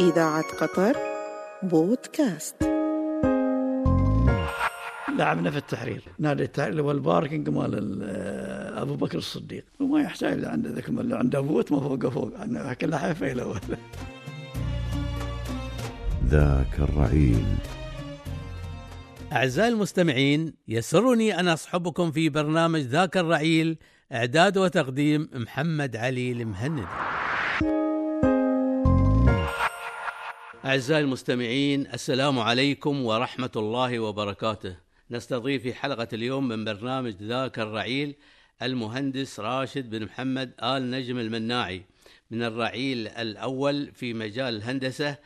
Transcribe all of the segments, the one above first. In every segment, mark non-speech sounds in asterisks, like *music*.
إذاعة قطر بودكاست. لعبنا في التحرير. نادي التحرير اللي هو الباركنج مال ال- أبو بكر الصديق. وما يحتاج لعنده ذاك اللي عنده بوت ما فوقه فوق. عنده كله حيفا الأول ذاك الرعيل. أعزائي المستمعين يسرني أن أصحبكم في برنامج ذاك الرعيل إعداد وتقديم محمد علي المهندي أعزائي المستمعين السلام عليكم ورحمة الله وبركاته. نستضيف في حلقة اليوم من برنامج ذاك الرعيل المهندس راشد بن محمد آل نجم المناعي من الرعيل الأول في مجال الهندسة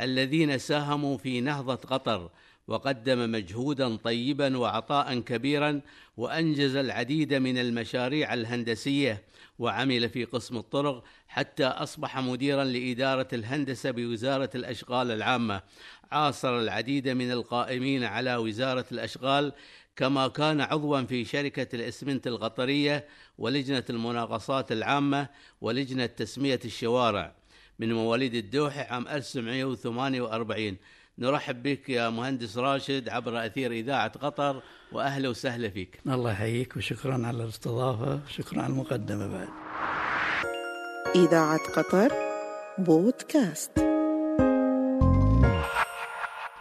الذين ساهموا في نهضة قطر وقدم مجهودا طيبا وعطاء كبيرا وأنجز العديد من المشاريع الهندسية وعمل في قسم الطرق حتى أصبح مديرا لإدارة الهندسة بوزارة الأشغال العامة. عاصر العديد من القائمين على وزارة الأشغال كما كان عضوا في شركة الإسمنت القطرية ولجنة المناقصات العامة ولجنة تسمية الشوارع. من مواليد الدوحة عام 1948 نرحب بك يا مهندس راشد عبر أثير إذاعة قطر وأهلا وسهلا فيك. الله يحييك وشكرا على الاستضافة وشكرا على المقدمة بعد. إذاعة قطر بودكاست.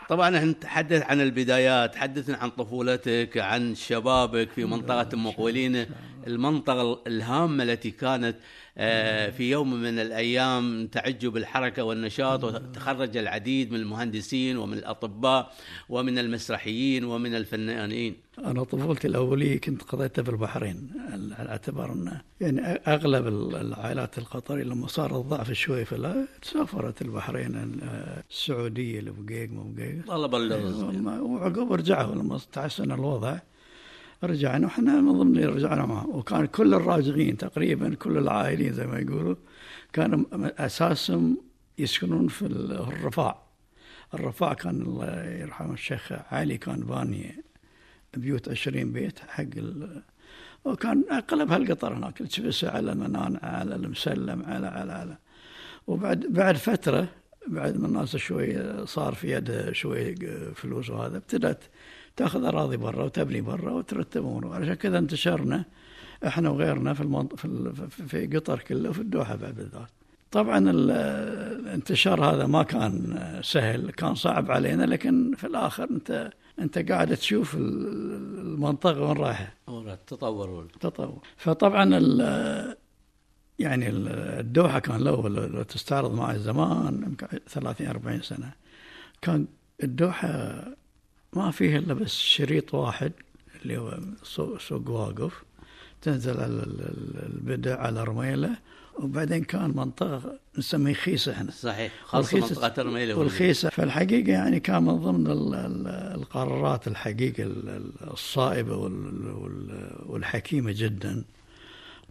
طبعا إحنا نتحدث عن البدايات حدثنا عن طفولتك عن شبابك في منطقة أم قويلينة المنطقة الهامة التي كانت آه، في يوم من الأيام تعج بالحركة والنشاط وتخرج العديد من المهندسين ومن الأطباء ومن المسرحيين ومن الفنانين. أنا طفولتي الأولية كنت قضيتها في البحرين على اعتبار انه يعني أغلب العائلات القطرية لما صار الضعف شوي فلا سافرت البحرين ال- السعودية لبقيق ما بقيق. طلب الرزق وعقب رجعوا لما تحسن الوضع. رجعنا وحنا من ضمن اللي رجعنا معه. وكان كل الراجعين تقريبا كل العائلين زي ما يقولوا كانوا اساسهم يسكنون في ال- الرفاع. الرفاع كان الله يرحمه الشيخ علي كان باني بيوت 20 بيت حق ال وكان اغلب هالقطر هناك تشبس على المنان على المسلم على على على. وبعد بعد فترة بعد ما الناس شوي صار في يدها شوي فلوس وهذا ابتدت تاخذ أراضي برا وتبني برا وترتب امور عشان كذا انتشرنا إحنا وغيرنا في المنط... في, ال... في- قطر كله وفي الدوحة بعد بالذات. طبعا ال- الانتشار هذا ما كان سهل كان صعب علينا لكن في الآخر أنت أنت قاعد تشوف ال- المنطقة وين رايحة. تطور تطور فطبعا ال- يعني ال- الدوحة كان لو لو تستعرض معي زمان يمكن 30 40 سنة كان الدوحة ما فيها إلا بس شريط واحد اللي هو سوق, واقف تنزل على ال- ال- البدع على رميله وبعدين كان منطقة نسميه خيسة إحنا صحيح خاصة والخيسة- منطقة الرميلة والخيسة. فالحقيقة يعني كان من ضمن ال- ال- القرارات الحقيقة ال- ال- الصائبة وال- وال- والحكيمة جدا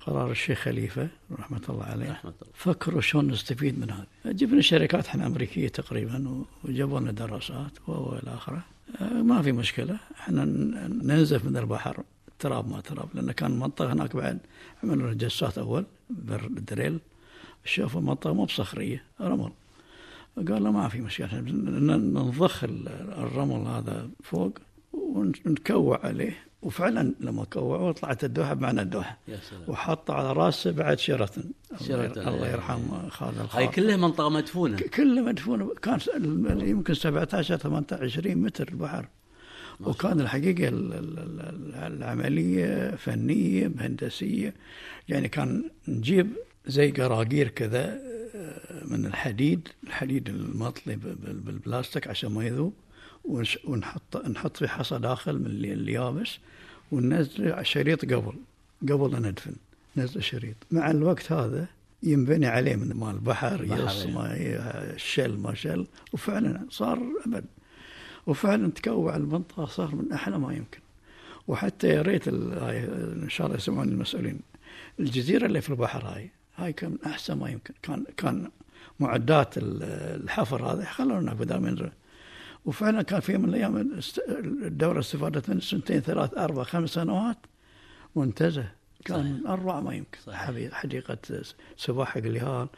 قرار الشيخ خليفة رحمة الله عليه. رحمة الله. فكروا شلون نستفيد من هذا. جبنا شركات إحنا أمريكية تقريبا وجابوا لنا دراسات و إلى آخره. آه، ما في مشكلة. إحنا ننزف من البحر تراب ما تراب لأن كان منطقة هناك بعد. عملوا جسات أول بر- دريل. شافوا المنطقة مو بصخرية رمل. قال له ما في مشكلة. إحنا بن- ن- نضخ ال- الرمل هذا فوق ونكوع عليه. وفعلا لما كوعوه طلعت الدوحة بمعنى الدوحة. يا سلام. وحط على راسه بعد شيراتون شيراتون، الله. يرحم خالد هاي الخاطر كلها منطقة مدفونة. كله مدفون كان يمكن 17 18 20 متر البحر وكان الحقيقة ال- ال- ال- العملية فنية هندسية يعني كان نجيب زي قراقير كذا آه، من الحديد الحديد المطلي بالبلاستيك عشان ما يذوب. ونحط نحط في حصى داخل من اليابس وننزل شريط قبل قبل لا ندفن. نزل شريط. مع الوقت هذا ينبني عليه من مال البحر بحر، يص يعني. ما الشل ما شل. وفعلا صار أبد. وفعلا تكوع المنطقة صار من أحلى ما يمكن. وحتى يا ريت إن شاء الله يسمعون المسؤولين. الجزيرة اللي في البحر هاي هاي كان من أحسن ما يمكن. كان كان معدات ال- الحفر هذا خلونا بدل من وفعلا كان في من الأيام الدورة استفادت من سنتين ثلاث أربع خمس سنوات منتزه كان صحيح. من اروع ما يمكن صحيح. حديقة سباحه قليهال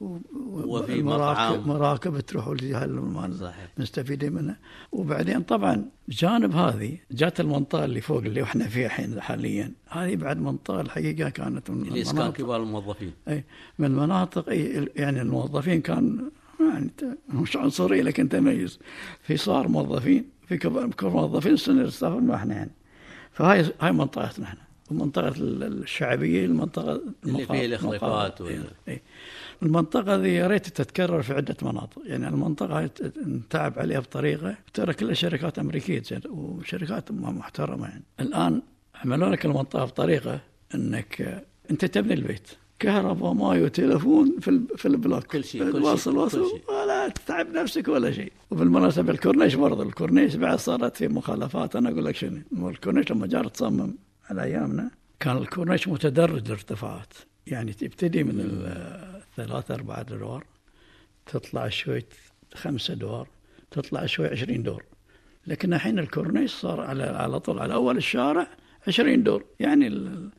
وفي مراكب. مراكب تروح الجهه المال. مستفيدين منها وبعدين طبعا جانب هذه جات المنطقة اللي فوق اللي إحنا فيها الحين حاليا هذه بعد منطقة الحقيقة كانت من اللي إسكان المناطق كبار الموظفين اي من المناطق أي يعني الموظفين كان يعني مش عنصري لكن تميز. في صار موظفين في كبار موظفين سنة ستاف ما إحنا يعني. فهاي هاي منطقتنا إحنا. ومنطقة ال- الشعبية المنطقة اللي فيه الإخلافات المقا- وال- إيه. المنطقة ذي يا ريت تتكرر في عدة مناطق. يعني المنطقة هاي نتعب عليها بطريقة. ترى كلها شركات أمريكية وشركات محترمة يعني. الآن عملوا لك المنطقة بطريقة أنك أنت تبني البيت. كهرباء ماي وتلفون في في البلوك. كل شيء، كل شيء، واصل كل واصل شيء. ولا تتعب نفسك ولا شيء. وبالمناسبة الكورنيش برضه الكورنيش بعد صارت في مخالفات. أنا أقول لك شنو؟ الكورنيش لما جار تصمم على أيامنا كان الكورنيش متدرج الارتفاعات يعني تبتدي من ال- الثلاثة أربعة أدوار تطلع شوي خمسة أدوار تطلع شوي عشرين دور لكن الحين الكورنيش صار على على طول على أول الشارع عشرين دور يعني ال-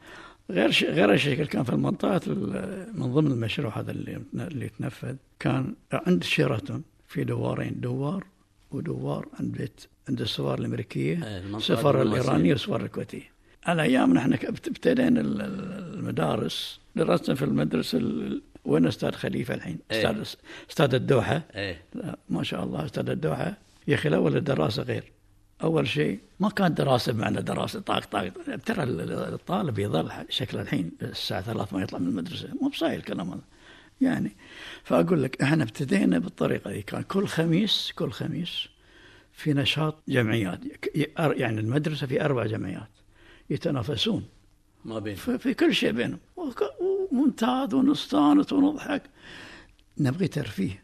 غير ش- غير الشكل كان في المنطقة ال- من ضمن المشروع هذا اللي اللي تنفذ كان عند شيراتون في دوارين دوار ودوار عند بيت عند السفارة الأمريكية إيه، السفارة. الإيرانية والسفارة الكويتية. على أيامنا إحنا ابتدينا ال- ال- المدارس درسنا في المدرسة ال- وين أستاذ خليفة الحين؟ إيه. أستاذ أستاذ الدوحة. إيه. ما شاء الله أستاذ الدوحة. يا أخي الأول الدراسة غير. أول شيء ما كانت دراسة بمعنى دراسة طاق طاق ترى ال- الطالب يظل شكل الحين الساعة 3 ما يطلع من المدرسة. مو بصاير الكلام هذا. يعني فأقول لك إحنا ابتدينا بالطريقة دي كان كل خميس كل خميس في نشاط جمعيات. يعني المدرسة في أربع جمعيات يتنافسون. ما بين في, كل شيء بينهم. وممتاز ونستانس ونضحك. نبغي ترفيه.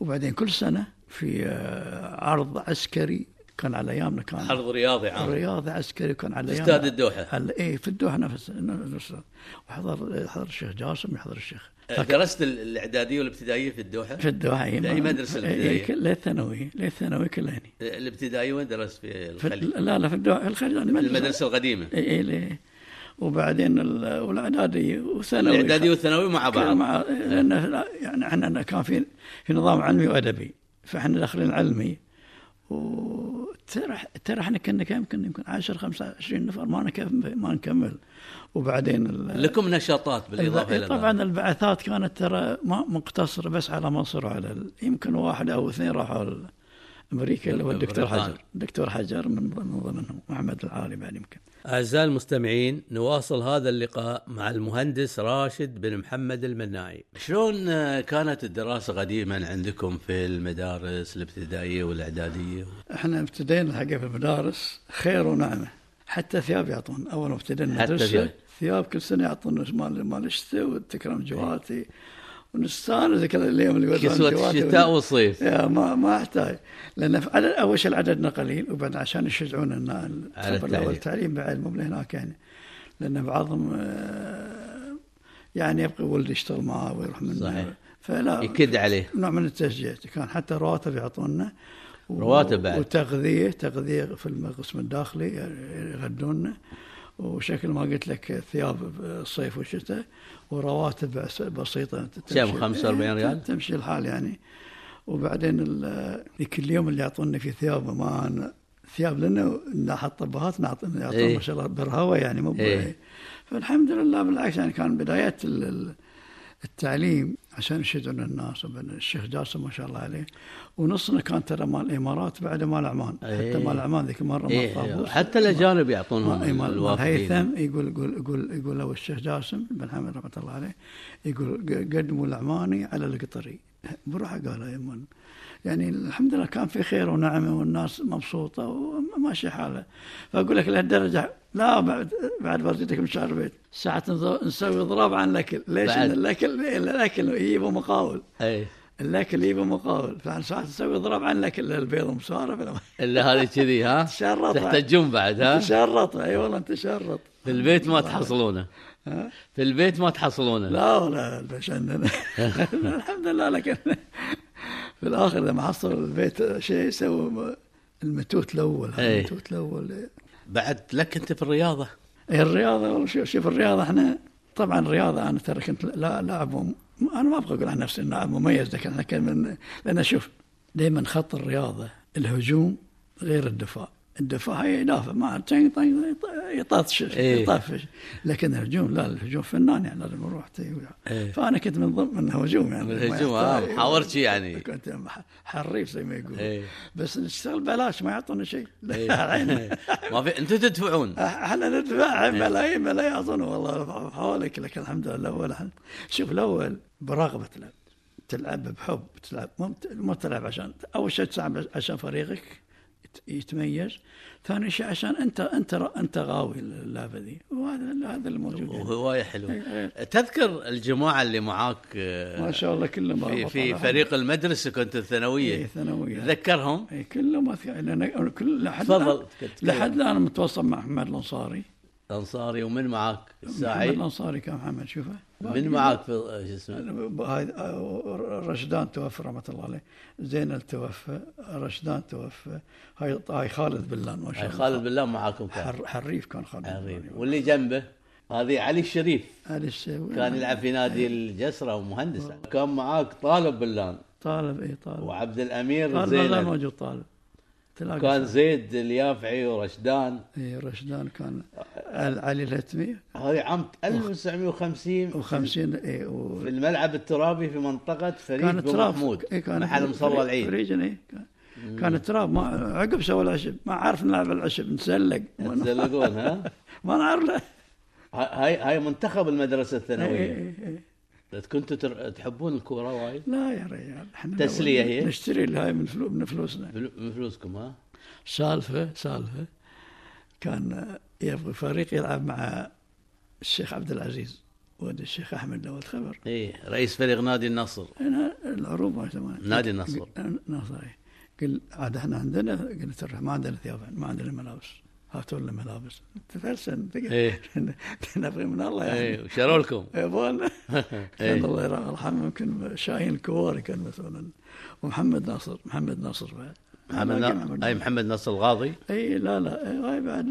وبعدين كل سنة في آه، عرض عسكري كان على أيامنا كان عرض رياضي عام. رياضي عسكري كان على في أيامنا. استاد الدوحة. على إيه في الدوحة نفس نفس. وحضر يحضر الشيخ جاسم يحضر الشيخ درست ال- الإعدادية والابتدائية في الدوحة؟ في الدوحة في أي مدرسة الابتدائية؟ للثانوي للثانوي كلها هني الابتدائية وين درست؟ في في الخليج لا لا في الدوحة في الخليج يعني مدرسة. المدرسة القديمة. اي اي ليه. وبعدين ال- والإعدادي وثانوي. الإعدادي والثانوي مع بعض. مع لأن لا- يعني إحنا كان في في نظام علمي وأدبي. فإحنا داخلين علمي. ترى إحنا كنا كم كنا يمكن 10 25 نفر ما نكمل ما نكمل وبعدين لكم نشاطات بالإضافة إلى طبعا. البعثات كانت ترى ما مقتصرة بس على مصر وعلى يمكن واحد أو اثنين راحوا أمريكا اللي هو الدكتور. حجر. الدكتور حجر من من ضمنهم محمد العالي بعد يمكن. أعزائي المستمعين نواصل هذا اللقاء مع المهندس راشد بن محمد المناعي. شلون آه، كانت الدراسة قديما عندكم في المدارس الابتدائية والإعدادية؟ إحنا ابتدينا الحقيقة في المدارس خير ونعمة. حتى ثياب يعطون. أول ما ابتدينا حتى المدرسة ثياب. كل سنة يعطونا مال مال الشتاء والتكرم جواتي. ونستانس كذا اليوم اللي كسوة الشتاء والصيف ما ما أحتاج. لأن في عدد أول شيء عددنا قليل وبعد عشان يشجعون الطلبة الأول التعليم. بعد مو هناك يعني. لأن بعضهم آه، يعني يبقى ولد يشتغل معاه ويروح من صحيح. فلا يكد عليه. نوع من التشجيع. كان حتى رواتب يعطونا. رواتب بعد. وتغذية تغذية في القسم الداخلي يغدونا وشكل ما قلت لك ثياب الصيف والشتاء ورواتب بس- بسيطة كم، 45 ريال؟ تمشي الحال يعني وبعدين ذيك اليوم اللي يعطونا في ثياب ما ثياب لنا ناحية طبهات يعطونا إيه. ما شاء الله برهوة يعني مو إيه. فالحمد لله بالعكس يعني كان بدايات ال- التعليم عشان يشجعون الناس. الشيخ جاسم ما شاء الله عليه. ونصنا كان ترى مال الإمارات بعد مال عمان. إيه. حتى مال عمان ذيك المره مال إيه طابوس حتى الأجانب يعطونهم إيه، مال مال الوافدين. هيثم يقول يقول يقول يقول له الشيخ جاسم بن حمد رحمة الله عليه يقول قدموا العماني على القطري. بروحه قالها يمن يعني الحمد لله كان في خير ونعمة والناس مبسوطة وماشي حاله. فأقول لك لهالدرجة لا بعد بعد برجتك مشاعر البيت ساعة نسوي ضراب عن الأكل. ليش؟ بعد. إن الأكل الأكل يجيبوا مقاول. إيه الأكل يجيبوا مقاول. فعن ساعة نسوي ضراب عن الأكل. البيض مسارة إلا هذه كذي ها؟ تشرط. تحتجون بعد ها؟ تشرط. أي والله تشرط. في البيت ما تحصلونه؟ في البيت ما تحصلونه. لا ولا بس عندنا الحمد لله لكن *laughs* في الآخر لما حصل البيت شيء سووا المتوت الأول هذا إيه. المتوت الأول. بعد لك أنت في الرياضة. إيه الرياضه شوف الرياضة إحنا طبعا الرياضة أنا ترى كنت لا لاعب أنا ما أبغى أقول عن نفسي لاعب مميز لكن أنا كان من لأن شوف دائما خط الرياضة الهجوم غير الدفاع. الدفاع هي يدافع تين- يطفش إيه. يطفش لكن الهجوم لا الهجوم فنان يعني لازم يروح تي- إيه. فأنا كنت من ضمن من الهجوم يعني الهجوم، يحتاج- محاورتي يعني. كنت حريف زي ما يقول إيه. بس نشتغل بلاش ما يعطونا شيء *laughs* إيه. ما في أنتم تدفعون إحنا ندفع ملايين ملايين أظن والله حواليك لكن الحمد لله الأول. شوف الأول برغبة تلعب تلعب بحب تلعب مو تلعب عشان أول شيء تلعب عشان فريقك يتميز ثاني شيء عشان أنت أنت أنت غاوي اللعبة ذي وهذا هذا الموجود يعني. وهوايه حلوة إيه. تذكر الجماعة اللي معاك آه، ما شاء الله كلهم في في. فريق المدرسة كنت الثانوية إيه، ثانوية تذكرهم اي كلهم يعني كل لحد تفضل. لحد الآن متواصل مع محمد الأنصاري انصاري ومن معك محمد الساعي الأنصاري كان محمد شوفه من معك في آه، شو اسمه؟ هاي رشدان توفى رحمة الله عليه. زينل توفى رشدان توفى. هاي هاي خالد بلان ما شاء هاي الله. خالد بالله معاكم كان. حر حريف كان خالد حريف. بلان. واللي جنبه؟ هذه علي الشريف. هذا الشيء كان يلعب في نادي الجسرة ومهندس كان معاك طالب بلان طالب اي طالب. وعبد الأمير طالب لا زين موجود طالب. تلاقي كان زيد اليافعي ورشدان. إي رشدان كان علي الهتمي. هذه عام 1950 و50 إي و... في الملعب الترابي في منطقة فريد كان بن تراب محمود. إيه كان محل مصلى العيد. فريجن اي كان- كان تراب ما عقب سوى العشب. ما عارف نلعب العشب نسلق. ما تزلقون ها؟ *laughs* ما نعرف. هاي هاي منتخب إيه، إيه. كنتوا تر- تحبون الكورة وايد؟ لا يا رجال إحنا تسلية لو- هي؟ نشتري الهاي من فلو من فلوسنا. فلو- من فلوسكم ها؟ سالفه سالفة. كان يبغى فريق يلعب مع الشيخ عبد العزيز ولد الشيخ أحمد لو الخبر إيه رئيس فريق نادي النصر. ما يسمونها نادي النصر. قل- نصر إيه. قل عاد إحنا عندنا قلت ما عندنا ثياب ما عندنا ملابس. هاتوا لنا ملابس تفلسن. نبغي من الله يعني. إيه وشروا لكم. كان الله يرحمه يمكن شاهين الكواري كان مثلا. ومحمد ناصر محمد ناصر بعد. محمد نا- أي محمد نصر الغاضي إي لا لا. هاي بعد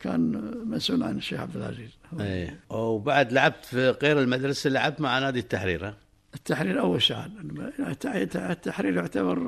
كان مسؤول عن الشيخ عبد العزيز. إيه وبعد لعبت في غير المدرسة لعبت مع نادي التحرير ها؟ التحرير أول شيء التحرير يعتبر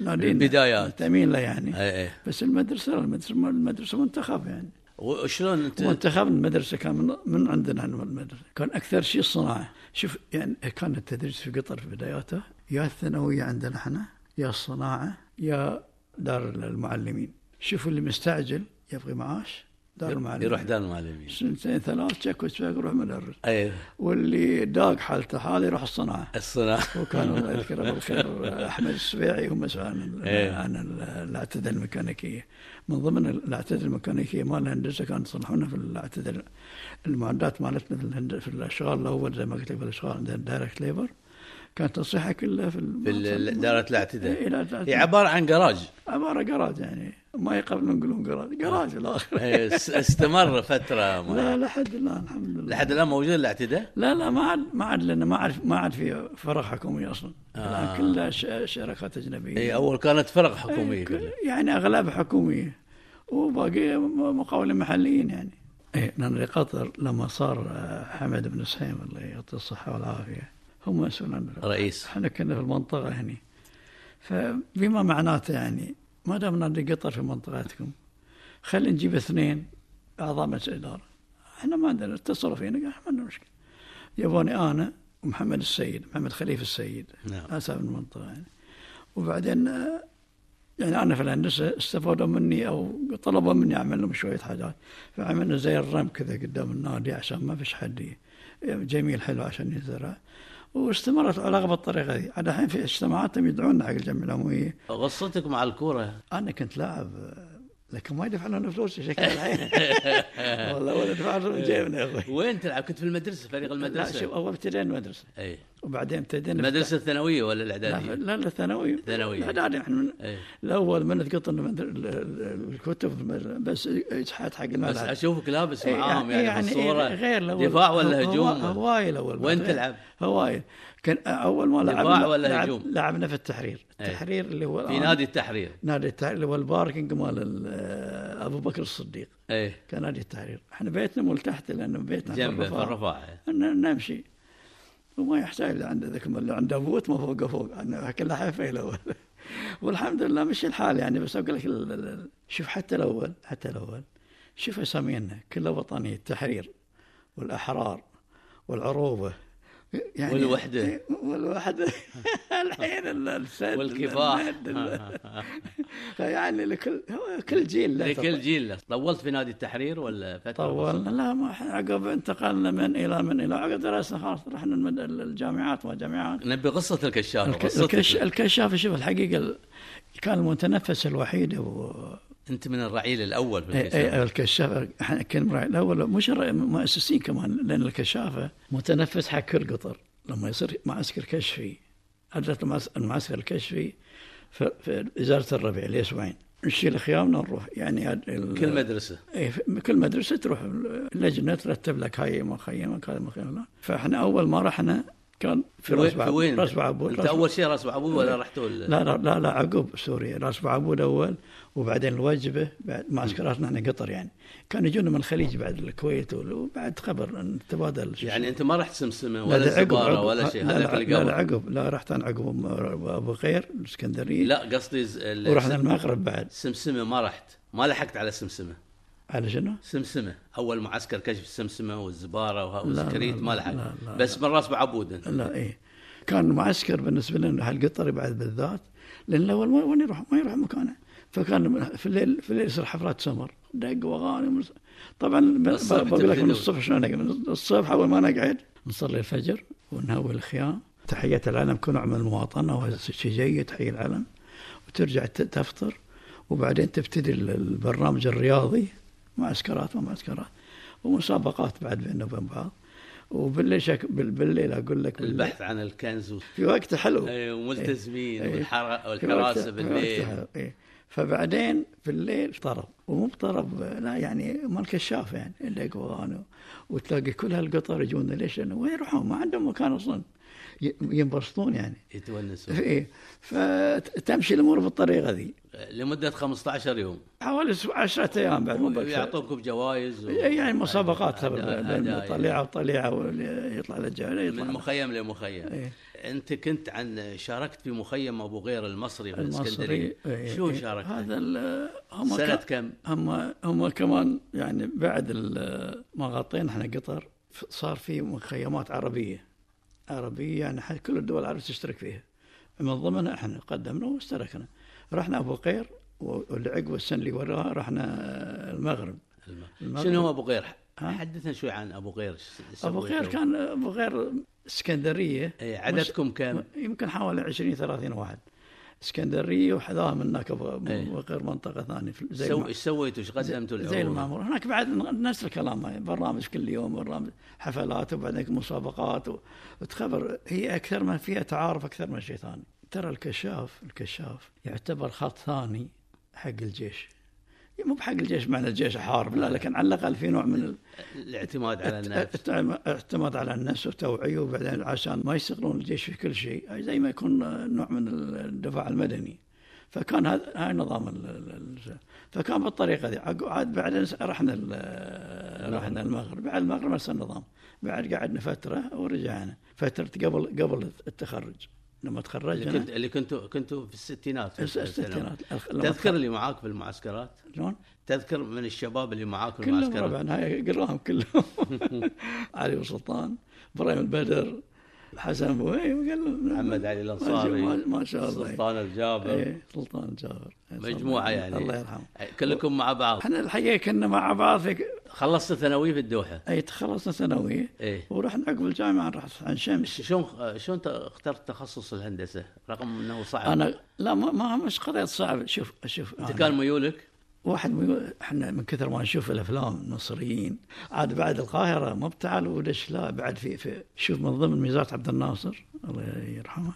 البدايات. تأمين له يعني. إيه إيه. بس المدرسة المدرسة المدرسة منتخب يعني. وشلون أنت؟ منتخب المدرسة كان من, من عندنا عن المدرسة. كان أكثر شيء الصناعه شوف يعني كان التدريس في قطر في بداياته. يا الثانوية عندنا إحنا يا الصناعة يا دار المعلمين. شوفوا اللي مستعجل يبغي معاش. دار المعلمين. يروح دار المعلمين. سنتين ثلاث شك وشك يروح مدرس إيه واللي داق حالته حاله يروح الصناعة. الصناعة. وكان الله *laughs* يذكره بالخير. أحمد السبيعي هو مسؤول عن. عن الاعتدة الميكانيكية. من ضمن الاعتدة الميكانيكية مال الهندسة كانوا يصلحونها في الاعتدة المعدات مالتنا في الأشغال الأول زي ما قلت لك في الأشغال عندنا direct labour كانت تصليحها كلها في في الاعتداء. إيه، لا، لا، هي عبارة عن جراج عباره جراج يعني ما يقبلون يقولون garage garage الآخر. إيه، اس- استمر فترة *laughs* لا ما لحد الآن الحمد لله. لحد الآن موجود الاعتداء؟ لا لا ما عاد ما عاد لنا ما عاد ما عاد في فرق حكومي أصلا. آه. الآن كلها ش- شركات أجنبية. اي أول كانت فرق حكومية إيه، كلها يعني أغلبها حكومية. وباقي م- مقاولين محليين يعني. إيه لأن لقطر لما صار حمد بن سهيم الله يعطيه الصحة والعافية هم مسؤول عن رئيس. إحنا كنا في المنطقة هني. فبما معناته يعني ما دام نادي قطر في منطقتكم خلي نجيب اثنين أعضاء مجلس اداره إحنا ما عندنا اتصلوا فينا قال ما عندنا مشكلة. يبوني أنا ومحمد السيد محمد خليفه السيد نعم. آسف من المنطقة يعني. وبعدين آه، يعني أنا في الهندسة استفادوا مني أو طلبوا مني أعمل لهم شوية حاجات. فعملنا زي الرم كذا قدام النادي عشان ما فيش حد جميل حلو عشان يزرع. واستمرت العلاقه بالطريقة دي. الحين في اجتماعاتهم يدعونا حق الجمعيه العموميه قصتك مع الكورة. أنا كنت لاعب لكن ما يدفع لنا فلوس شكل الحين *laughs* *laughs* والله ولا دفع من جيبنا يا أخوي. وين تلعب؟ كنت في المدرسة فريق لا المدرسة. شوف أول ابتدينا المدرسة. إي. وبعدين ابتدينا المدرسة الثانوية ولا لا الإعدادية لا لا ثانوي ثانوية. الاعدادي إحنا الأول ال- ال- الكتب بس اجحاد حق بس الملعب أشوفك لابس معاهم يعني, في الصورة. غير. دفاع ولا هجوم؟ هواي الأول. وين. تلعب؟ هواي. كان أول ما لعبنا ولا لعب هجوم؟ لعبنا في التحرير. إيه. التحرير اللي هو في نادي التحرير. نادي التحرير اللي هو ال parking مال ال- أبو بكر الصديق. اي كان نادي التحرير. إحنا بيتنا مول تحت لأنه بيتنا جنبه في الرفاع. نمشي. وما يحتاج له عنده ذاك اللي عنده بوت ما فوق فوق. عنده كله حيفه الأول. *laughs* والحمد لله مشي الحال يعني. بس أقول لك شوف حتى الأول حتى الأول. شوف اسامينا كلها وطنيه التحرير والأحرار والعروبة. يعني والوحدة. والوحدة *laughs* الحين ال- السد والكفاح *laughs* يعني لكل هو كل جيل له لكل جيل له. طولت في نادي التحرير ولا فترة طولنا؟ لا ما عقب انتقلنا من إلى من إلى عقب درسنا خلاص رحنا الجامعات ما جامعات نبي قصة الكشاف الك- قصتك. الكش الكشاف شوف الحقيقة ال- كان المتنفس الوحيد أنت من الرعيل الأول في أي- الكشاف أي الكشاف إحنا كنا مرا- الأول. مش مؤسسين كمان لأن الكشافة متنفس حق كل قطر. لما يصير معسكر كشفي المعس- المعسكر الكشفي في, إزالة الربيع لاسبوعين نشيل خيامنا نروح. يعني كل مدرسة. اي كل مدرسة تروح اللجنة ترتب لك هاي مخيمك هذا مخيمك فإحنا أول ما رحنا كان في راس بعبود وين؟ راس بعبود أنت أول شيء راس بعبود ولا رحتوا لا لا, لا عقب سوريا. راس بعبود اول وبعدين الوجبه بعد معسكراتنا إحنا قطر يعني. كانوا يجونا من الخليج بعد الكويت وبعد خبر نتبادل يعني أنت ما رحت سمسمه لا، ولا عقب. ولا شيء لا لا, لا, لا عقب. لا رحت أنا عقب أبو غير الإسكندرية. لا قصدي ورحنا المغرب بعد. سمسمة ما رحت. ما لحقت على سمسمة. على شنو؟ سمسمة. أول معسكر كشف السمسمه والزبارة والسكريت ما لحقت. بس من راس بعبود انت لا إيه. كان معسكر بالنسبة لنا هالقطري بعد بالذات. لأن الأول وين يروح ما يروح مكانه. فكان في الليل في الليل يصير حفلات سمر دق واغاني طبعا بقول لك من. الصبح شلون؟ من الصبح أول ما نقعد نصلي الفجر ونهوي الخيام تحية العلم كنوع من المواطنة وهذا شيء جيد تحية العلم وترجع تفطر وبعدين تبتدي ال- البرنامج الرياضي معسكرات ومعسكرات ومسابقات بعد بيننا وبين بعض وبالليل شك... بال- بالليل أقول لك بالليل البحث عن الكنز و- في وقت حلو أي، وملتزمين إيه. والحر- في والحراسة في بالليل وقت حلو. إيه. فبعدين في الليل طرب ومو بطرب لا يعني مال كشاف يعني اللي وتلاقي كل هالقطر يجون ليش؟ لأنه وين يروحون؟ ما عندهم مكان أصلا ينبسطون يعني يتونسون إيه فتمشي الأمور بالطريقة ذي لمدة 15 يوم حوالي أسبوع- عشرة أيام بعد مو. يعطوكم جوائز و... يعني مسابقات. طليعه وطليعة يطلع للجبل يطلع من مخيم لمخيم إيه. أنت كنت عن شاركت في مخيم أبو غير المصري في الإسكندرية إيه، شو إيه. شاركت؟ هذا هم سنة كم؟ هم هم كمان يعني بعد ما غطينا إحنا قطر صار في مخيمات عربية عربية يعني كل الدول العربية تشترك فيها من ضمنها إحنا قدمنا واشتركنا رحنا أبو قير واللي عقب السنة اللي وراها رحنا المغرب المغرب. شنو هو أبو؟ ها؟ حدثنا شوي عن أبو غير ش- أبو؟ قير كان أبو قير إسكندرية إيه، عددكم كم؟ يمكن حوالي 20 30 واحد اسكندرية وحذاها من هناك ابو إيه. منطقة ثانية زي سو... إيش سويتوا؟ إيش قدمتوا زي العروض؟ المعمور هناك بعد نفس الكلام هاي برامج كل يوم برامج حفلات وبعدين مسابقات و- وتخبر هي أكثر ما فيها تعارف أكثر من شيء ثاني ترى الكشاف الكشاف يعتبر خط ثاني حق الجيش مو بحق الجيش معنى الجيش حارب لا لكن على الأقل في نوع من ال- الاعتماد على النفس. اعتماد على النفس وتوعية وبعدين عشان ما يستغلون الجيش في كل شيء زي ما يكون نوع من الدفاع المدني. فكان هذا هاي نظام ال- فكان بالطريقة دي عاد بعدين رحنا ال- رحنا المغرب. بعد المغرب نفس النظام. بعد قعدنا فترة ورجعنا. فترة قبل قبل التخرج. لما اللي تخرجنا كنت اللي كنتوا كنتوا في الستينات. الستينات تذكر اللي معاك في المعسكرات؟ شلون؟ تذكر من الشباب اللي معاك في كلهم المعسكرات؟ طبعا هاي قراهم كلهم *laughs* علي وسلطان إبراهيم البدر حسن بوي محمد علي الأنصاري. ما, شاء الله. سلطان الجابر. إيه سلطان جابر مجموعة يعني. الله يرحمه. كلكم مع بعض. إحنا الحقيقة كنا مع بعض في خلصت ثانوي في الدوحة. اي تخلصنا ثانويه إيه. ورحنا عقب الجامعة رحت عن شمس. شلون شلون اخترت تخصص الهندسة؟ رغم إنه صعب. أنا لا ما, ما مش قضية صعب شوف شوف. انت كان ميولك؟ واحد. إحنا من كثر ما نشوف الأفلام المصريين عاد بعد القاهرة ما بتعالوا وليش لا بعد في, في شوف من ضمن ميزات عبد الناصر الله يرحمه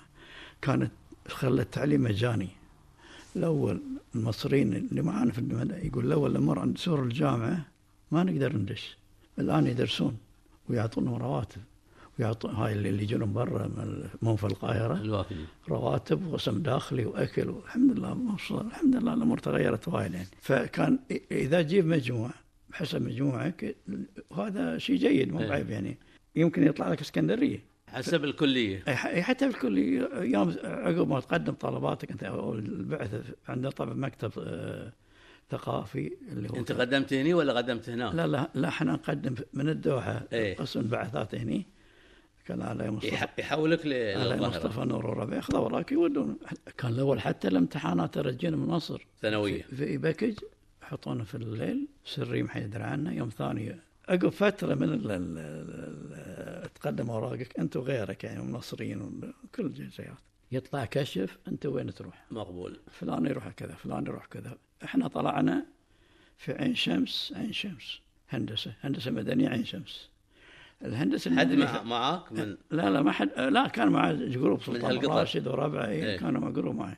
كانت خلى التعليم مجاني الأول المصريين اللي معانا في المدى يقول الأول لما عند سور الجامعة ما نقدر ندش الآن يدرسون ويعطونهم رواتب ويعطون هاي اللي اللي يجون من برا من مو في القاهرة. الوافدي رواتب وقسم داخلي وأكل والحمد لله ما شاء الله الحمد لله الأمور تغيرت وايد يعني. فكان إ- إذا تجيب مجموع بحسب مجموعك وهذا شيء جيد مو إيه. بعيب يعني. يمكن يطلع لك اسكندرية. حسب أي حتى في الكل يوم عقب ما تقدم طلباتك أنت أو البعثه عندنا طبعا مكتب آه، ثقافي اللي هو أنت قدمت هني ولا قدمت هناك؟ لا لا لا إحنا نقدم من الدوحة إيه. قسم البعثات هني. كان علي مصطفى. يح- يحولك علي للظاهرة. مصطفى نور وربيع ياخذ اوراق يودون كان الأول حتى الامتحانات ترجينا من مصر. ثانوية. في باكج يحطونه في الليل سري ما حد يدري عنه يوم ثاني عقب فترة من ال ال ال تقدم أوراقك. أنت وغيرك يعني منصرين وكل الجنسيات يطلع كشف أنت وين تروح؟ مقبول. فلان يروح كذا فلان يروح كذا. إحنا طلعنا في عين شمس عين شمس. هندسة هندسة مدنية عين شمس. الهندسة حد معاك من لا لا ما حد لا كان معاه group سلطان. راشد وربعه إيه. إيه. كانوا مع group معي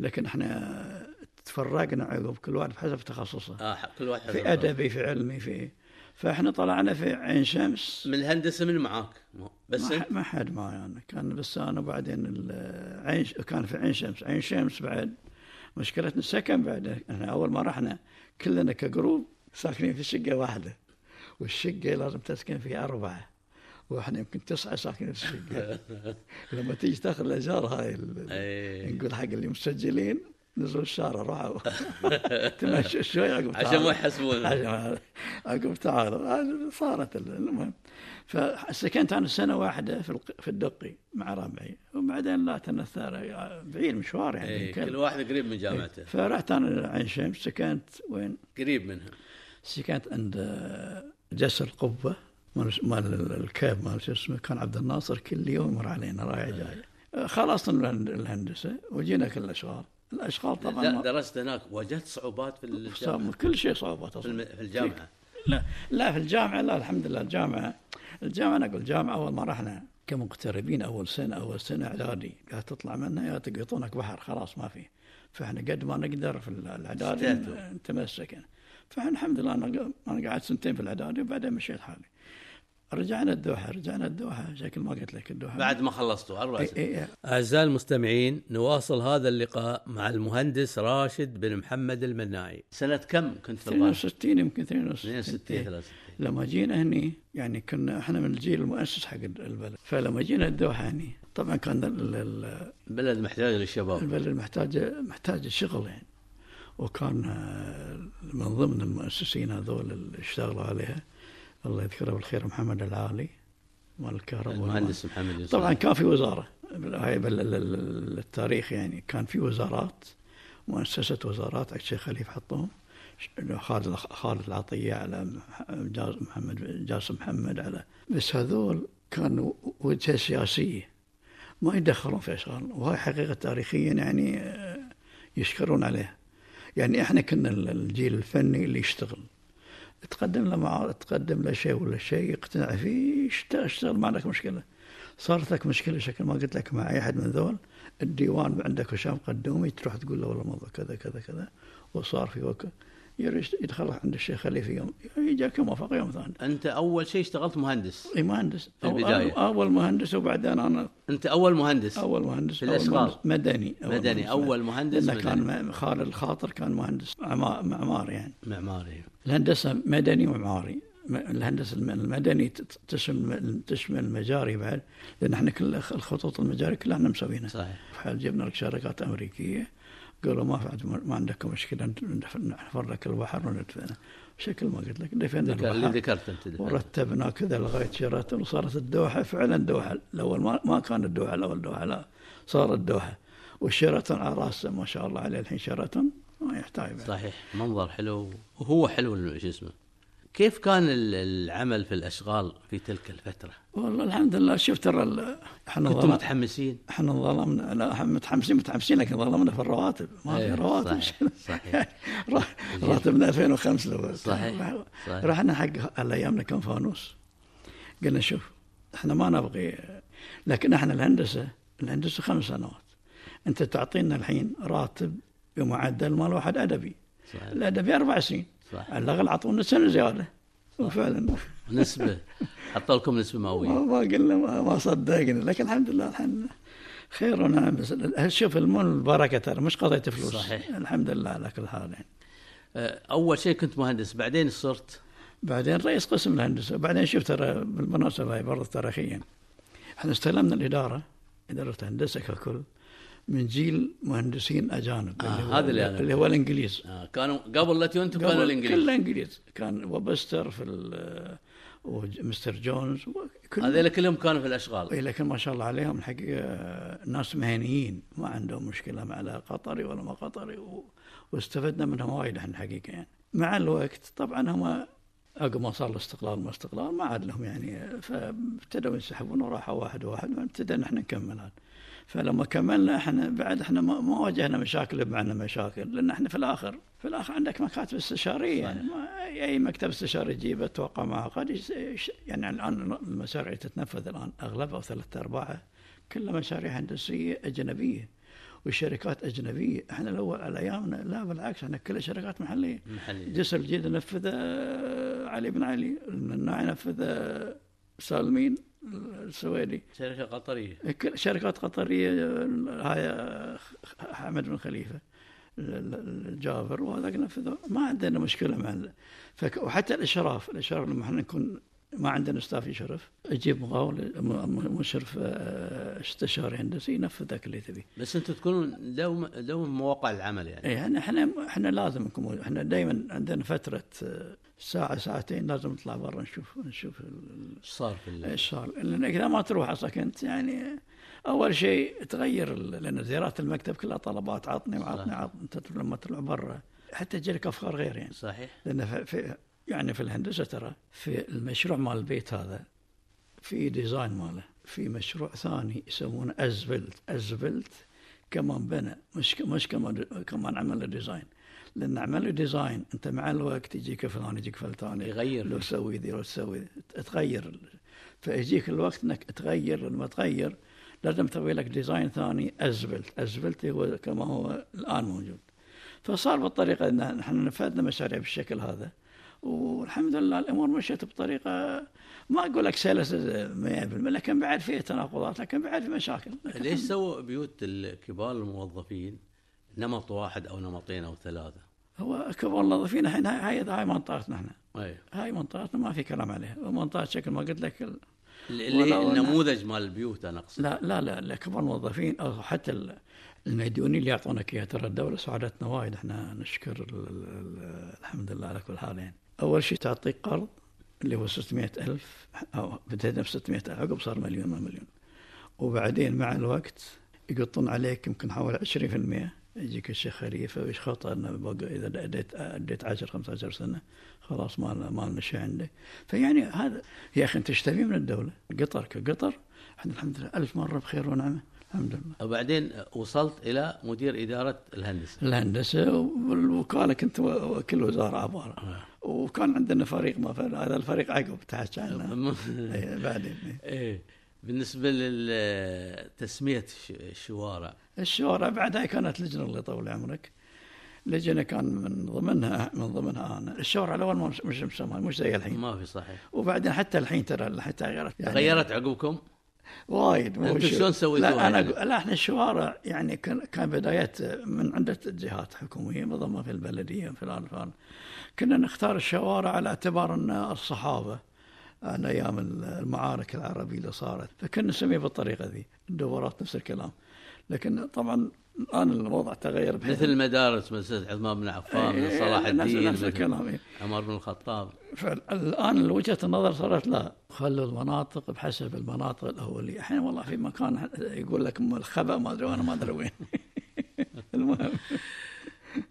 لكن إحنا تفرقنا عقب كل واحد بحسب تخصصه. آه كل واحد في أدبي في علمي في فإحنا طلعنا في عين شمس. من الهندسة من معاك؟ بس ما, ما حد معي أنا. كان بس أنا وبعدين عين كان في عين شمس. عين شمس بعد مشكلتنا السكن بعد. إحنا أول ما رحنا كلنا كجروب ساكنين في شقة واحدة. والشقة لازم تسكن فيها أربعة. وإحنا يمكن تسعة ساكنين في الشقة. *laughs* لما تيجي تاخذ الايجار هاي إيه. نقول حق اللي مسجلين نزلوا الشارع روحوا. *laughs* تمشوا شوي عقب عشان تعالوا. ما يحسبون. عشان- عقب تعالوا. صارت ال- المهم. فسكنت أنا سنة واحدة في في الدقي مع ربعي. وبعدين لا تنثر. بعيد مشوار يعني إيه. كل- كل واحد قريب من جامعته. فرحت أنا عين شمس. سكنت وين؟ قريب منها. سكنت عند جسر القبة مال الكاب مال شو اسمه كان عبد الناصر كل يوم يمر علينا رايح جاي. آه، خلصنا الهند- الهندسة وجينا كل الأشغال. الأشغال طبعا درست هناك وجدت صعوبات في الجامعة. صار كل شيء صعوبات في أصلاً. في الجامعة. لا لا في الجامعة لا الحمد لله الجامعة الجامعة أنا أقول الجامعة أول ما رحنا كمغتربين أول سنة أول سنة إعدادي قاعد تطلع منها يا تقيطونك بحر خلاص ما في. فإحنا قد ما نقدر في الإعدادي. نتمسك. فإحنا الحمد لله أنا أنا قعدت سنتين في الإعدادي وبعدين مشيت حالي. رجعنا الدوحة رجعنا الدوحة شكل ما قلت لك الدوحة. بعد ما خلصتوا أربع سنين. أعزائي المستمعين نواصل هذا اللقاء مع المهندس راشد بن محمد المناعي. سنة كم كنت في الغرب 62 يمكن 62 62 إي. 63 لما جينا هني يعني كنا إحنا من الجيل المؤسس حق البلد. فلما جينا الدوحة هني طبعا كان ال- ال- البلد محتاج للشباب. البلد محتاج محتاج الشغل يعني. وكان آه، من ضمن المؤسسين هذول اللي اشتغلوا عليها. الله يذكره بالخير محمد العالي مال الكهرباء المهندس محمد يوسف. طبعا كان في وزارة. التاريخ يعني كان في وزارات مؤسسة وزارات الشيخ خليفه حطهم خالد خالد العطية على محمد جاسم محمد على. بس هذول كانوا وجهة سياسية ما يدخلون في أشغال. وهاي حقيقة تاريخيا يعني آه، يشكرون عليها. يعني إحنا كنا ال- الجيل الفني اللي يشتغل. تقدم له مع تقدم له شيء ولا شيء يقتنع فيه اشتغل, ما عندك مشكلة. صارت لك مشكلة شكل ما قلت لك مع أي أحد من ذول الديوان عندك هشام قدومي تروح تقول له والله الموضوع كذا كذا كذا وصار في وقت. يدخل عند الشيخ خليفة يوم يجاك موافقه يوم ثاني. أنت أول شيء اشتغلت مهندس. إي مهندس. في البداية. أول, أول مهندس وبعدين أنا أنت أول مهندس. أول مهندس في أول الأشغال. مهندس. مدني. مدني، أول مهندس لأنه كان مدني. خالد الخاطر كان مهندس عما- معمار يعني. معماري. الهندسة مدني ومعماري. الهندسة الم- المدني تشمل تشمل المجاري بعد. لأن إحنا كل الخ- الخطوط المجاري كلها إحنا مسوينها. صحيح. جبنا لك شركات أمريكية. قالوا ما ما عندكم مشكلة نحفر لك البحر وندفنه بشكل ما قلت لك دفنا ذكر- اللي البحر ذكرت أنت دفن. ورتبنا كذا لغاية شيراتون وصارت الدوحة فعلا دوحة الأول ما, ما كان الدوحة الأول دوحة لا صارت دوحة والشيراتون على راسه ما شاء الله عليه الحين شيراتون ما يحتاج. صحيح منظر حلو وهو حلو شو اسمه كيف كان ال- العمل في الأشغال في تلك الفترة؟ والله الحمد لله شفت ترى إحنا كنتم متحمسين؟ إحنا ظلمنا لا متحمسين متحمسين لكن ظلمنا في الرواتب. ما في إيه، رواتب. صحيح، صحيح. *laughs* را- راتبنا 2005 لو صحيح، صحيح. رحنا حق على ايامنا كان فانوس. قلنا شوف إحنا ما نبغي لكن إحنا الهندسه الهندسة خمس سنوات. انت تعطينا الحين راتب بمعدل مال واحد أدبي. صحيح. الأدبي أربع سنين. صح. على الأقل أعطونا سنة زيادة. وفعلا نسبة. حطوا لكم نسبة مئوية. ما قلنا ما, ما صدقنا. لكن الحمد لله الحين خير ونعم. بس شوف المول البركة ترى مش قضية فلوس. صحيح. الحمد لله على كل حال يعني. آه، أول شيء كنت مهندس بعدين صرت؟ بعدين رئيس قسم الهندسة. بعدين شوف ترى بالمناسبة هاي برضه تاريخيا. إحنا استلمنا الإدارة إدارة هندسة ككل. من جيل مهندسين أجانب آه، هو هذا اللي اللي هو الإنجليز. آه كانوا قبل لا تجوا أنتم كانوا الإنجليز. كله إنجليز. كان وبستر في ال- ومستر جونز كل هذول كلهم كانوا في الأشغال. إيه، لكن ما شاء الله عليهم الحقيقة ناس مهنيين ما عندهم مشكلة مع لا قطري ولا ما قطري و... واستفدنا منهم وايد إحنا الحقيقة يعني. مع الوقت طبعا هم عقب ما صار الاستقلال ما استقلال ما عاد لهم يعني فابتدوا ينسحبون وراحوا واحد واحد وابتدينا إحنا نكمل هذا. فلما كملنا إحنا بعد إحنا ما واجهنا مشاكل معنا مشاكل لأن إحنا في الآخر في الآخر عندك مكاتب استشارية يعني اي مكتب استشاري تجيبه توقع معه قد يعني الآن المشاريع اللي تتنفذ الآن أغلبها أو ثلاث أرباعها كلها مشاريع هندسية أجنبية والشركات أجنبية. إحنا الأول على أيامنا لا بالعكس إحنا كلها شركات محلية. محلي جسر الجديد نفذه علي بن علي المناعي نفذه سالمين السويدي شركة قطرية كل شركات قطرية هاي حمد بن خليفة الجابر وهذاك نفذوا ما عندنا مشكلة مع فك وحتى الإشراف الإشراف لما إحنا نكون ما عندنا ستاف يشرف أجيب مقاول مشرف آه، استشاري هندسي ينفذ ذاك اللي تبيه. بس أنتم تكونون دوم دوم مواقع العمل يعني اي إحنا إحنا إحنا لازم نكون. إحنا دائما عندنا فترة ساعة ساعتين لازم نطلع برا نشوف نشوف إيش صار في إيش صار. لأن إذا ما تروح أصلا انت يعني أول شيء تغير لأن زيارات المكتب كلها طلبات عطني وعطني عطني. أنت لما تطلع برا حتى تجيك افكار غير يعني. صحيح. لأن في- يعني في الهندسة ترى في المشروع مال البيت هذا في design ماله. في مشروع ثاني يسمونه as-built as-built كمان بنى مش مش كمان كمان عمل design لأن عمل له design أنت مع الوقت يجيك فلان يجيك فلان يغير. لو تسوي ذي لو تسوي ذي تغير. فيجيك الوقت إنك تغير لما تغير لازم تسوي لك design ثاني as-built. as-built هو كما هو الآن موجود. فصار بالطريقة إن نحن نفذنا مشاريع بالشكل هذا. والحمد لله الأمور مشت بطريقة ما أقول لك سلسة 100% لكن بعد في تناقضات لكن بعد في مشاكل. ليش سووا بيوت الكبار الموظفين؟ نمط واحد أو نمطين أو ثلاثة؟ هو كبار الموظفين الحين هاي هاي هاي منطقتنا إحنا. أي. هاي منطقتنا ما في كلام عليها. ومنطقه شكل ما قلت لك ال- النموذج مال البيوت أنا أقصد. لا لا لا, لا كبار الموظفين أو حتى ال- المديونين اللي يعطونك اياها ترى الدولة ساعدتنا وايد. إحنا نشكر ال ال ال الحمد لله على كل حال يعني. أول شيء تعطيك قرض اللي هو 600 ألف أو بدينا ب 600 ألف عقب صار مليون ما مليون. وبعدين مع الوقت يقطون عليك يمكن حوالي 20% يجيك الشيخ خليفه ويشخط انه بقى إذا اديت أديت 10 15 سنة خلاص ما لنا- ما لنا شيء عندك فيعني هذا يا أخي أنت إيش تبي من الدولة؟ قطر كقطر؟ إحنا الحمد لله ألف مرة بخير ونعمة الحمد لله. وبعدين وصلت إلى مدير إدارة الهندسة. الهندسة والوكالة كنت وكل وزارة عبارة. وكان عندنا فريق ما هذا الفريق عقب تحكى *laughs* عنه بعدين. إيه. بالنسبة لتسميه الشوارع. الشوارع بعدها كانت لجنة الله يطول عمرك. لجنة كان من ضمنها من ضمنها أنا. الشوارع الأول ما مش مش مسمى مش زي الحين. ما في صحيح. وبعدين حتى الحين ترى الحين تغيرت يعني تغيرت عقبكم؟ وايد أنتم شو- شلون سويتوها لا أنا يعني؟ لا إحنا الشوارع يعني كان كان بدايات من عده جهات حكوميه منظمة في البلدية فلان فلان. كنا نختار الشوارع على اعتبار إن الصحابة. على أيام المعارك العربية اللي صارت فكنا نسميه بالطريقة ذي الدورات نفس الكلام لكن طبعا الآن الوضع تغير بحيث مثل المدارس مسجد عثمان بن عفان من صلاح الدين نفس مثل الكلام إيه. عمر بن الخطاب فالآن وجهة النظر صارت لا خلوا المناطق بحسب المناطق الأولية أحيانا والله في مكان يقول لك الخبأ ما أدري وأنا ما أدري وين *laughs* المهم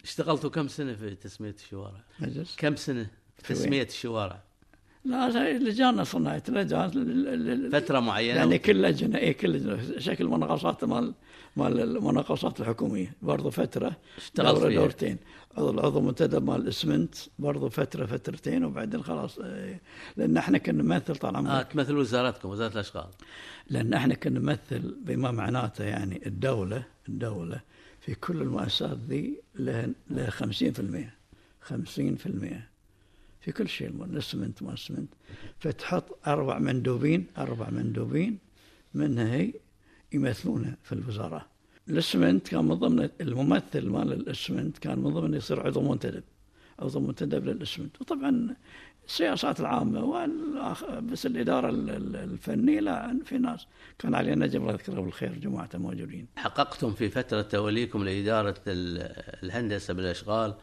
اشتغلتوا كم سنة في تسمية الشوارع؟ مجلس كم سنة في؟ تسمية الشوارع؟ لا لجان صناعه لجان فترة معينة يعني كل لجنه اي كل لجنه شكل مناقصات مال مال المناقصات الحكومية برضو فترة اشتغلت دورة فيها. دورتين. عضو العضو منتدب مال الاسمنت برضو فترة فترتين وبعدين خلاص إيه، لأن إحنا كنا نمثل طال عمرك. آه تمثل وزارتكم وزارة الأشغال. لأن إحنا كنا نمثل بما معناته يعني الدولة الدولة في كل المؤسسات ذي لها لها 50% 50% في كل شيء الاسمنت ما اسمنت فتحط أربع مندوبين أربع مندوبين منها هي يمثلونها في الوزارة. الاسمنت كان من ضمن الممثل مال الاسمنت كان من ضمن يصير عضو منتدب عضو منتدب للاسمنت وطبعا السياسات العامة والآخ- بس الإدارة ال- ال- الفنية لا في ناس. كان علي نجم الله يذكره بالخير جماعته موجودين. حققتم في فترة توليكم لإدارة ال- الهندسة بالأشغال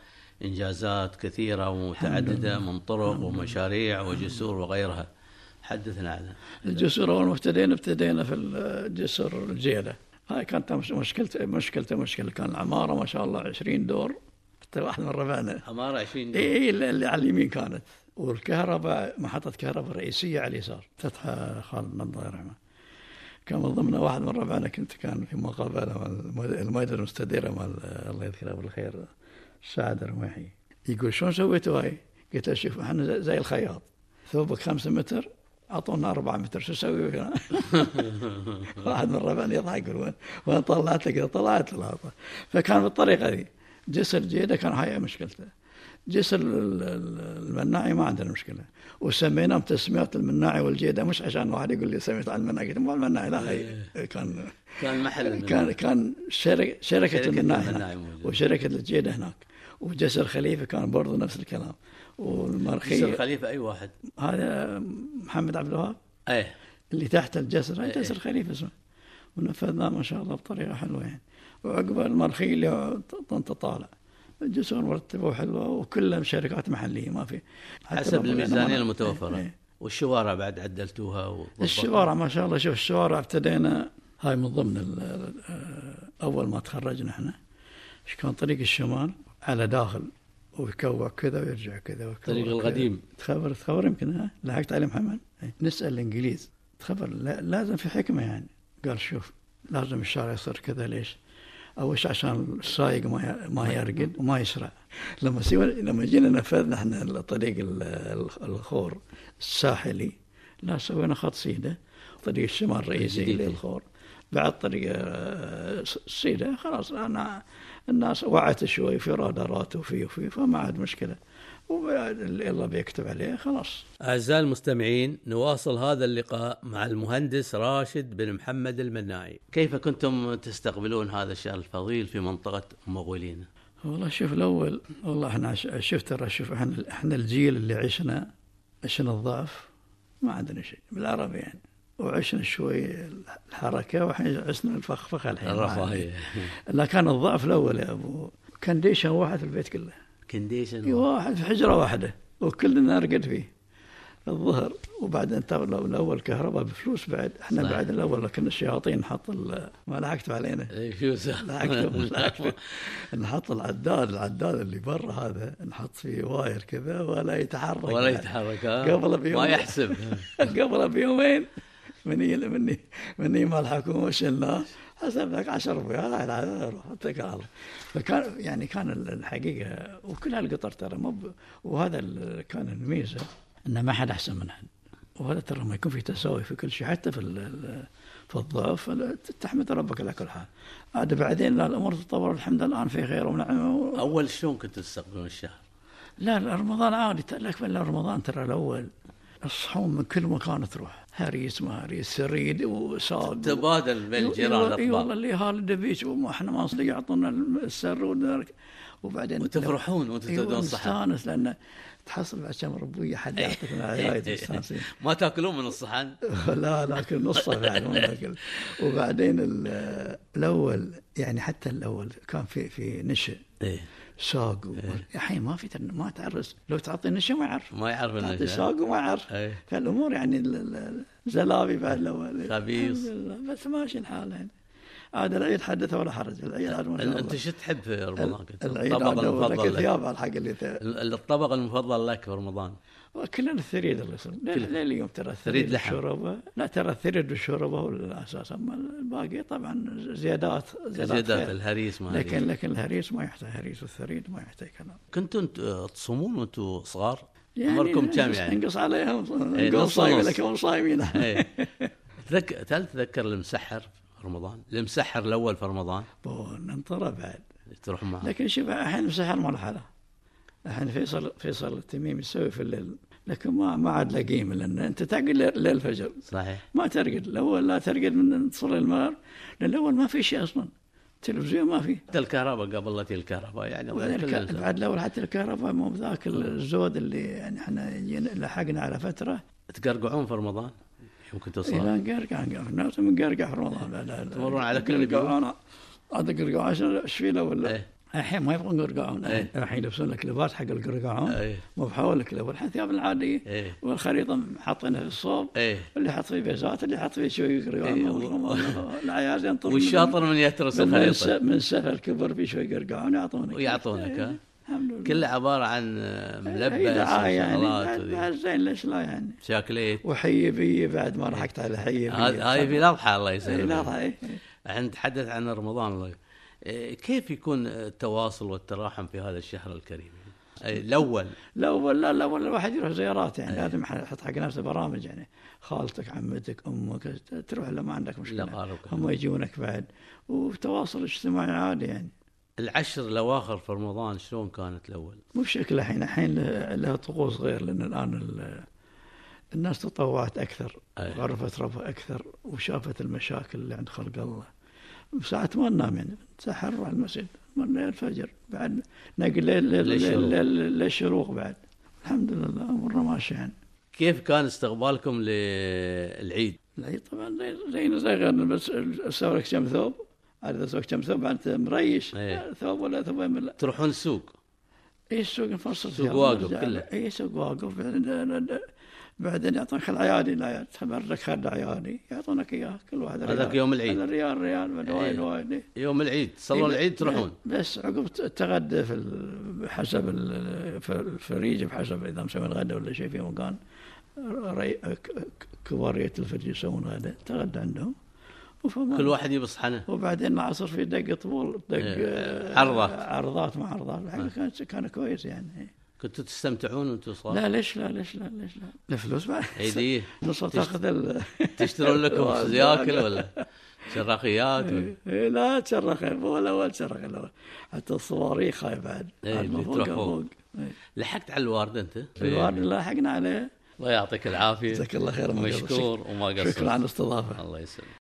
إنجازات كثيرة ومتعددة من طرق ومشاريع وجسور وغيرها. حدثنا عنها الجسور اول ما ابتدينا ابتدينا في الجسر الجيلة. هاي كانت مش- مشكلته مشكلته مشكلة. كان العمارة ما شاء الله 20 دور. واحد من ربعنا. عمارة 20 إي إي اللي على اليمين كانت. والكهرباء محطة كهرباء رئيسية على اليسار. فتحها خالد من الله يرحمه كان من ضمنها واحد من ربعنا. كنت كان في مقابلة مع المد- المدير المستديرة مع ال- الله يذكره بالخير. سعد الرميحي يقول شلون سويتوا هاي؟ قلت له شوف إحنا زي- الخياط. ثوبك خمسة متر أعطونا أربعة متر شو أسوي؟ *laughs* واحد من ربعنا يضحك يقول وين وين طلعت كذا طلعت فكان بالطريقة ذي جسر جيده كان هاي مشكلته. جسر ال- ال- المناعي ما عندنا مشكلة. وسميناهم تسميات المناعي والجيده مش عشان واحد يقول لي سميت على المناعي. قلت مو المناعي لا هي كان كان محل كان كان شركة شركة المناعي المناعي. وشركة الجيده هناك. وجسر خليفة كان برضه نفس الكلام. جسر والمرخيه خليفة أي واحد؟ هذا محمد عبد الوهاب. إيه. اللي تحت الجسر إيه. جسر خليفة اسمه. ونفذناه ما شاء الله بطريقة حلوة يعني. وعقب المرخي اللي طنطا طالع الجسور مرتبه وحلوه وكلها شركات محلية ما في حسب يعني المتوفرة. إيه. والشوارع بعد عدلتوها. الشوارع ما شاء الله شوف الشوارع ابتدينا هاي من ضمن أول ما تخرجنا إحنا. كان طريق الشمال؟ على داخل ويكوع كذا ويرجع كذا الطريق. القديم. تخبر تخبر يمكن ها لحقت عليه محمد إيه. نسأل الإنجليز تخبر لا لازم في حكمة يعني قال شوف لازم الشارع يصير كذا ليش؟ أول شيء عشان السايق ما ما يرقد وما يسرع لما سوى لما جينا نفذنا إحنا الطريق ال- ال- الخور الساحلي لا سوينا خط سيدة طريق الشمال الرئيسي. للخور بعد طريق آه، سيدة خلاص أنا الناس وعت شوي في رادارات وفي وفي فما عاد مشكلة. الله بيكتب عليه خلاص. أعزائي المستمعين نواصل هذا اللقاء مع المهندس راشد بن محمد المناعي. كيف كنتم تستقبلون هذا الشهر الفضيل في منطقة مغولينا والله شوف الأول والله إحنا ش- شوف ترى شوف إحنا إحنا الجيل اللي عشنا عشنا الضعف ما عندنا شيء بالعربي يعني. وعشنا شوي الحركة والحين عشنا الفخفخه الحين. الرفاهية. *laughs* لا كان الضعف الأول يا أبو. كنديشن واحد في البيت كله. كنديشن إي واحد. في حجرة واحدة. وكلنا نرقد فيه. الظهر وبعدين الأول كهرباء بفلوس بعد. إحنا صحيح. بعد الأول كنا الشياطين نحط ما لحقتوا علينا. لحقتوا لحقتوا *laughs* نحط العداد العداد اللي برا هذا. نحط فيه wire كذا ولا يتحرك. ولا. يتحرك ها؟ قبل بيوم ما يحسب. *laughs* قبل بيومين. مني مني مني مال الحكومة شلناه حسب لك 10 ربع روح اتكل على الله. فكان يعني كان الحقيقة وكل هالقطر ترى مو وهذا كان الميزة ان ما حد أحسن من حد. وهذا ترى ما يكون في تساوي في كل شيء حتى في في الضعف تحمد ربك على كل حال. عاد بعدين لا الأمور تطور الحمد لله الآن في خير ونعمه أول شلون كنتوا تستقبلون الشهر؟ لا رمضان عادي لك رمضان ترى الأول. الصحون من كل مكان تروح. هريس ما هريس سريد وصاد. تبادل بين الجيران اي والله اللي هال دبيش وما إحنا ما نصدق يعطونا السر وبعدين وتفرحون وأنتم تدون صحة. نستانس لأن تحصل بعد كم ربويه حد يعطيك من عيايد مستانسين ما تأكلون من الصحن؟ *laughs* لا لكن نصه بعد ما نأكل. وبعدين ال- الأول يعني حتى الأول كان في في نشا إيه. ساق الحين ما في ما تعرس. لو تعطي نشا ما يعرف. ما يعرف تعطي انه ساق وما يعرف. إيه. فالأمور يعني زلابي بعد الأول. خبيص. بس ماشي الحال يعني. عاد العيد حدث ولا حرج. العيد عاد ما شاء الله. أنت شو تحب في رمضان؟ كنت؟ العيد الطبق المفضل لك ثياب على الحق اللي ت- ال- الطبق المفضل لك في رمضان. كلنا الثريد الله يسلمك. اليوم ترى الثريد لحم. والشوربة. لا ترى الثريد والشوربة هو الأساس أما الباقي طبعا زيادات زيادات خير. الهريس ما لكن لكن لكن الهريس ما يحتاج هريس والثريد ما يحتاج كلام. كنتوا تصومون وأنتم صغار؟ عمركم كم يعني؟ نقص عليهم إيه، نقول نص صايمين. إيه. تذكر هل تذكر المسحر في رمضان؟ المسحر الأول في رمضان؟ ننطره بعد. تروح معه لكن شوف الحين مسحر ما له حلا الحين فيصل فيصل التميمي يسوي في الليل لكن ما ما عاد له قيمه لأن انت تعقل ليل الفجر صحيح. ما ترقد. الأول لا ترقد من تصلي المغرب لأن الأول ما في شيء أصلا. تلفزيون ما في. حتى الكهرباء قبل لا تجي الكهرباء يعني بعد الأول حتى الكهرباء مو بذاك الزود اللي يعني إحنا لحقنا على فترة. تقرقعون في رمضان؟ يمكن توصل إلى نقرقع نقرقع. الناس مقرقع في رمضان. لا لا لا. تمرون على كل؟ قرقعون هذا قرقعون عشان له ولا إيه. الحين ما يبغون قرقعون إيه. الحين يلبسون لك لباس حق القرقعون إيه. مو بحول لك لباس. الحين ثياب العاديه إيه. والخريطة حاطينها في الصوب. إيه. اللي حط فيه بيزات اللي حط فيه شوي قرقعون العيال ينطر والشاطر من يترس الخريطة؟ من سفر كبر فيه شوي قرقعون يعطونك. ويعطونك إيه. ها؟ كله عبارة عن هي ملبس دعايه يعني زين ليش لا يعني؟ شاكليت. وحي بي بعد ما لحقت على حي بي. هذه في الأضحى الله يسلمك. لا إيه. إحنا نتحدث عن رمضان الله كيف يكون التواصل والتراحم في هذا الشهر الكريم؟ أي الأول. لا ولا لا ولا الواحد يروح زيارات يعني. لازم يحط حق نفسه برامج يعني. خالتك عمتك أمك تروح لا ما عندك مشكلة. هم يجونك بعد. وتواصل اجتماعي عادي يعني. العشر الأواخر في رمضان شلون كانت الأول؟ مو بشكل الحين. الحين له- لها طقوس غير لأن الآن ال- الناس تطوعت أكثر أي. وعرفت ربها أكثر وشافت المشاكل اللي عند خلق الله. ساعة ما ننام يعني نتسحر نروح المسجد من الفجر بعد نقل للشروق. بعد الحمد لله أمورنا ماشيه يعني كيف كان استقبالكم للعيد؟ العيد طبعا زي زينا زي بس أسوي لك كم ثوب عاد أسوي كم ثوب بعد مريش إيه. ثوب ولا ثوبين من تروحون السوق اي السوق نفصل سوق فيها. واقف كله. اي سوق واقف بعدين يعطونك العيادي لا تبرك خد عيادي يعطونك إياه كل واحد هذاك. يوم العيد. ريال ريال من إيه. وايد وايد إيه. يوم العيد تصلون العيد تروحون بس عقب التغدى في حسب الفريج بحسب إذا مسوين غدا ولا شيء في مكان كبارية الفريج يسوون غدا تغدى عندهم كل واحد يبي صحنه وبعدين العصر في دق طبول دق إيه، آه، عرضات. عرضات مع عرضات كان كان كويس يعني كنتوا تستمتعون وأنتم صغار؟ لا ليش لا؟ ليش لا؟ ليش لا؟ الفلوس بعد عيديه نص تاخذ ال... *laughs* تشترون لكم *laughs* زياكل ولا شراخيات ولا- *laughs* إيه، لا تشرخ. ولا ولا تشرخ لا. حتى الصواريخ هاي بعد. إيه، اللي ما فوق فوق. إيه. لحقت على الوارد أنت؟ الوالد لاحقنا عليه. الله يعطيك العافية. جزاك الله خير ما مشكور. وما قصرت. شكرا على الاستضافة. الله يسلمك.